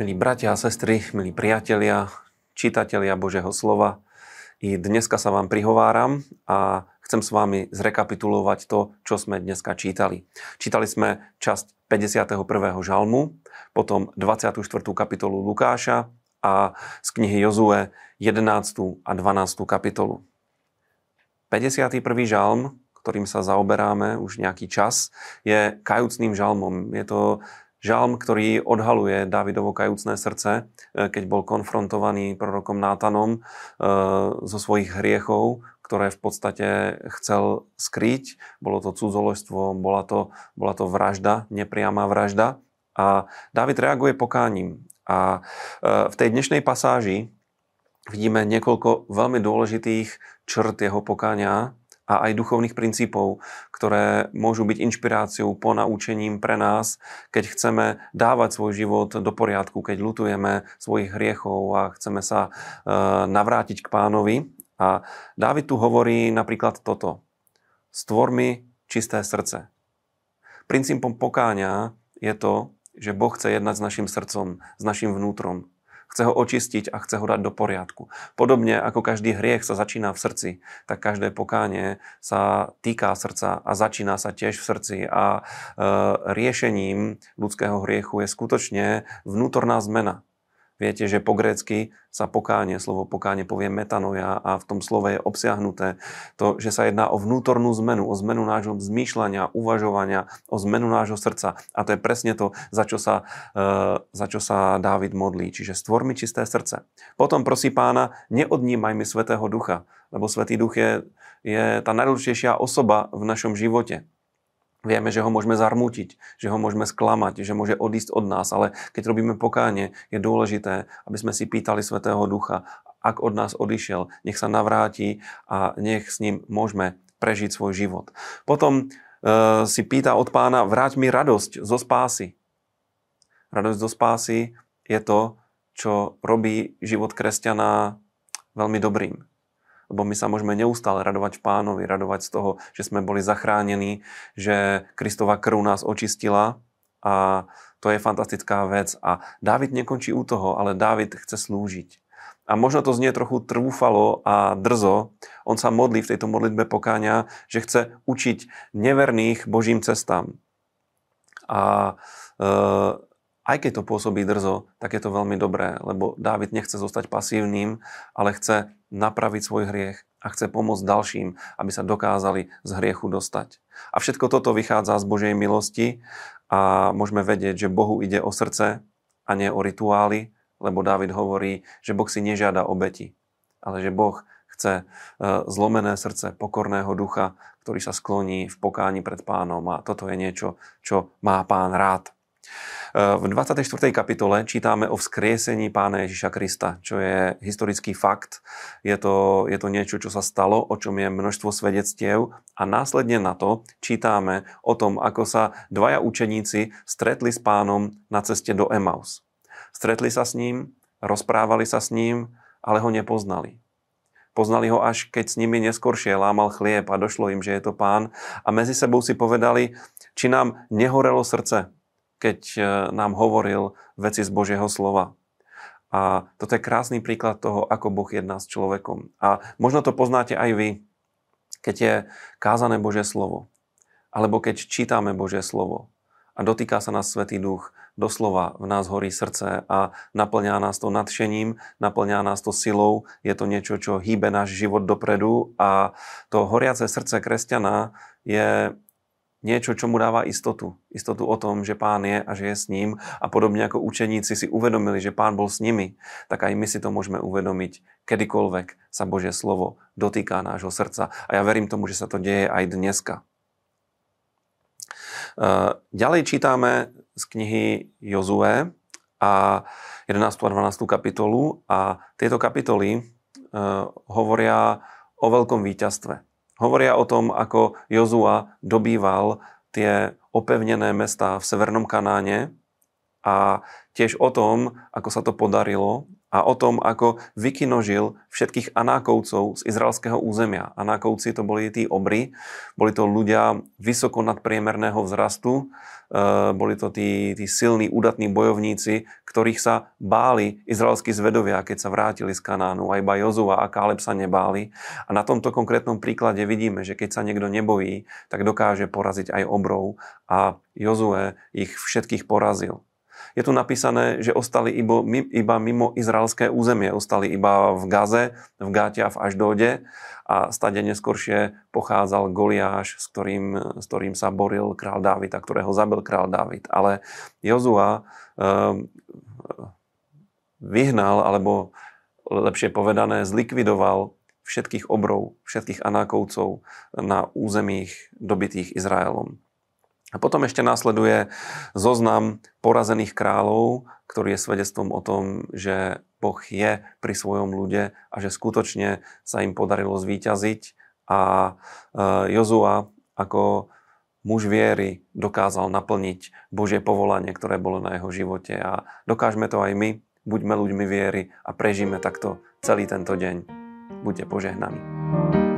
Milí bratia a sestry, milí priatelia, čitatelia Božieho slova, i dneska sa vám prihováram a chcem s vami zrekapitulovať to, čo sme dneska čítali. Čítali sme časť 51. žalmu, potom 24. kapitolu Lukáša a z knihy Jozue 11. a 12. kapitolu. 51. žalm, ktorým sa zaoberáme už nejaký čas, je kajúcným žalmom. Je to Žalm, ktorý odhaluje Davidovo kajúcné srdce, e, keď bol konfrontovaný prorokom Nátanom e, zo svojich hriechov, ktoré v podstate chcel skryť. Bolo to cudzoložstvo, bola to, bola to vražda, nepriama vražda. A David reaguje pokáním. A e, v tej dnešnej pasáži vidíme niekoľko veľmi dôležitých črt jeho pokáňa, a aj duchovných princípov, ktoré môžu byť inšpiráciou, ponaučením pre nás, keď chceme dávať svoj život do poriadku, keď lutujeme svojich hriechov a chceme sa e, navrátiť k pánovi. A Dávid tu hovorí napríklad toto. Stvor mi čisté srdce. Princípom pokáňa je to, že Boh chce jednať s našim srdcom, s našim vnútrom chce ho očistiť a chce ho dať do poriadku. Podobne ako každý hriech sa začína v srdci, tak každé pokánie sa týka srdca a začína sa tiež v srdci a e, riešením ľudského hriechu je skutočne vnútorná zmena. Viete, že po grécky sa pokánie, slovo pokánie povie metanoja a v tom slove je obsiahnuté to, že sa jedná o vnútornú zmenu, o zmenu nášho zmýšľania, uvažovania, o zmenu nášho srdca. A to je presne to, za čo sa, e, za čo sa Dávid modlí. Čiže stvor mi čisté srdce. Potom prosí pána, neodnímaj mi Svetého Ducha, lebo Svetý Duch je, je tá najdôležitejšia osoba v našom živote. Vieme, že ho môžeme zarmútiť, že ho môžeme sklamať, že môže odísť od nás, ale keď robíme pokánie, je dôležité, aby sme si pýtali Svetého Ducha, ak od nás odišiel, nech sa navráti a nech s ním môžeme prežiť svoj život. Potom e, si pýta od pána, vráť mi radosť zo spásy. Radosť zo spásy je to, čo robí život kresťana veľmi dobrým lebo my sa môžeme neustále radovať pánovi, radovať z toho, že sme boli zachránení, že Kristova krv nás očistila a to je fantastická vec. A Dávid nekončí u toho, ale Dávid chce slúžiť. A možno to znie trochu trúfalo a drzo. On sa modlí v tejto modlitbe pokáňa, že chce učiť neverných Božím cestám. A e, aj keď to pôsobí drzo, tak je to veľmi dobré, lebo Dávid nechce zostať pasívnym, ale chce napraviť svoj hriech a chce pomôcť ďalším, aby sa dokázali z hriechu dostať. A všetko toto vychádza z Božej milosti a môžeme vedieť, že Bohu ide o srdce a nie o rituály, lebo Dávid hovorí, že Boh si nežiada obeti, ale že Boh chce e, zlomené srdce pokorného ducha, ktorý sa skloní v pokáni pred pánom a toto je niečo, čo má pán rád. V 24. kapitole čítame o vzkriesení pána Ježiša Krista, čo je historický fakt. Je to, je to niečo, čo sa stalo, o čom je množstvo svedectiev a následne na to čítame o tom, ako sa dvaja učeníci stretli s pánom na ceste do Emaus. Stretli sa s ním, rozprávali sa s ním, ale ho nepoznali. Poznali ho až keď s nimi neskoršie lámal chlieb a došlo im, že je to pán a medzi sebou si povedali, či nám nehorelo srdce, keď e, nám hovoril veci z Božieho slova. A toto je krásny príklad toho, ako Boh jedná s človekom. A možno to poznáte aj vy, keď je kázané Božie slovo, alebo keď čítame Božie slovo a dotýka sa nás Svetý Duch, doslova v nás horí srdce a naplňá nás to nadšením, naplňá nás to silou, je to niečo, čo hýbe náš život dopredu a to horiace srdce kresťana je niečo, čo mu dáva istotu. Istotu o tom, že pán je a že je s ním. A podobne ako učeníci si uvedomili, že pán bol s nimi, tak aj my si to môžeme uvedomiť, kedykoľvek sa Božie slovo dotýka nášho srdca. A ja verím tomu, že sa to deje aj dneska. Ďalej čítame z knihy Jozue a 11. a 12. kapitolu a tieto kapitoly hovoria o veľkom víťazstve. Hovoria o tom, ako Jozua dobýval tie opevnené mestá v Severnom Kanáne a tiež o tom, ako sa to podarilo a o tom, ako vykinožil všetkých Anákovcov z izraelského územia. Anákovci to boli tí obry, boli to ľudia vysoko nadpriemerného vzrastu, e, boli to tí, tí silní, údatní bojovníci, ktorých sa báli izraelskí zvedovia, keď sa vrátili z Kanánu. Aj iba Jozua a Káleb sa nebáli. A na tomto konkrétnom príklade vidíme, že keď sa niekto nebojí, tak dokáže poraziť aj obrov. A Jozue ich všetkých porazil je tu napísané, že ostali iba, mimo izraelské územie. Ostali iba v Gaze, v Gáte a v Aždóde a stade neskôršie pochádzal Goliáš, s ktorým, s ktorým sa boril král Dávid a ktorého zabil král Dávid. Ale Jozua um, vyhnal, alebo lepšie povedané, zlikvidoval všetkých obrov, všetkých anákovcov na územích dobitých Izraelom. A potom ešte následuje zoznam porazených kráľov, ktorý je svedectvom o tom, že Boh je pri svojom ľude a že skutočne sa im podarilo zvíťaziť. A e, Jozua ako muž viery dokázal naplniť Božie povolanie, ktoré bolo na jeho živote. A dokážeme to aj my, buďme ľuďmi viery a prežíme takto celý tento deň. Buďte požehnaní.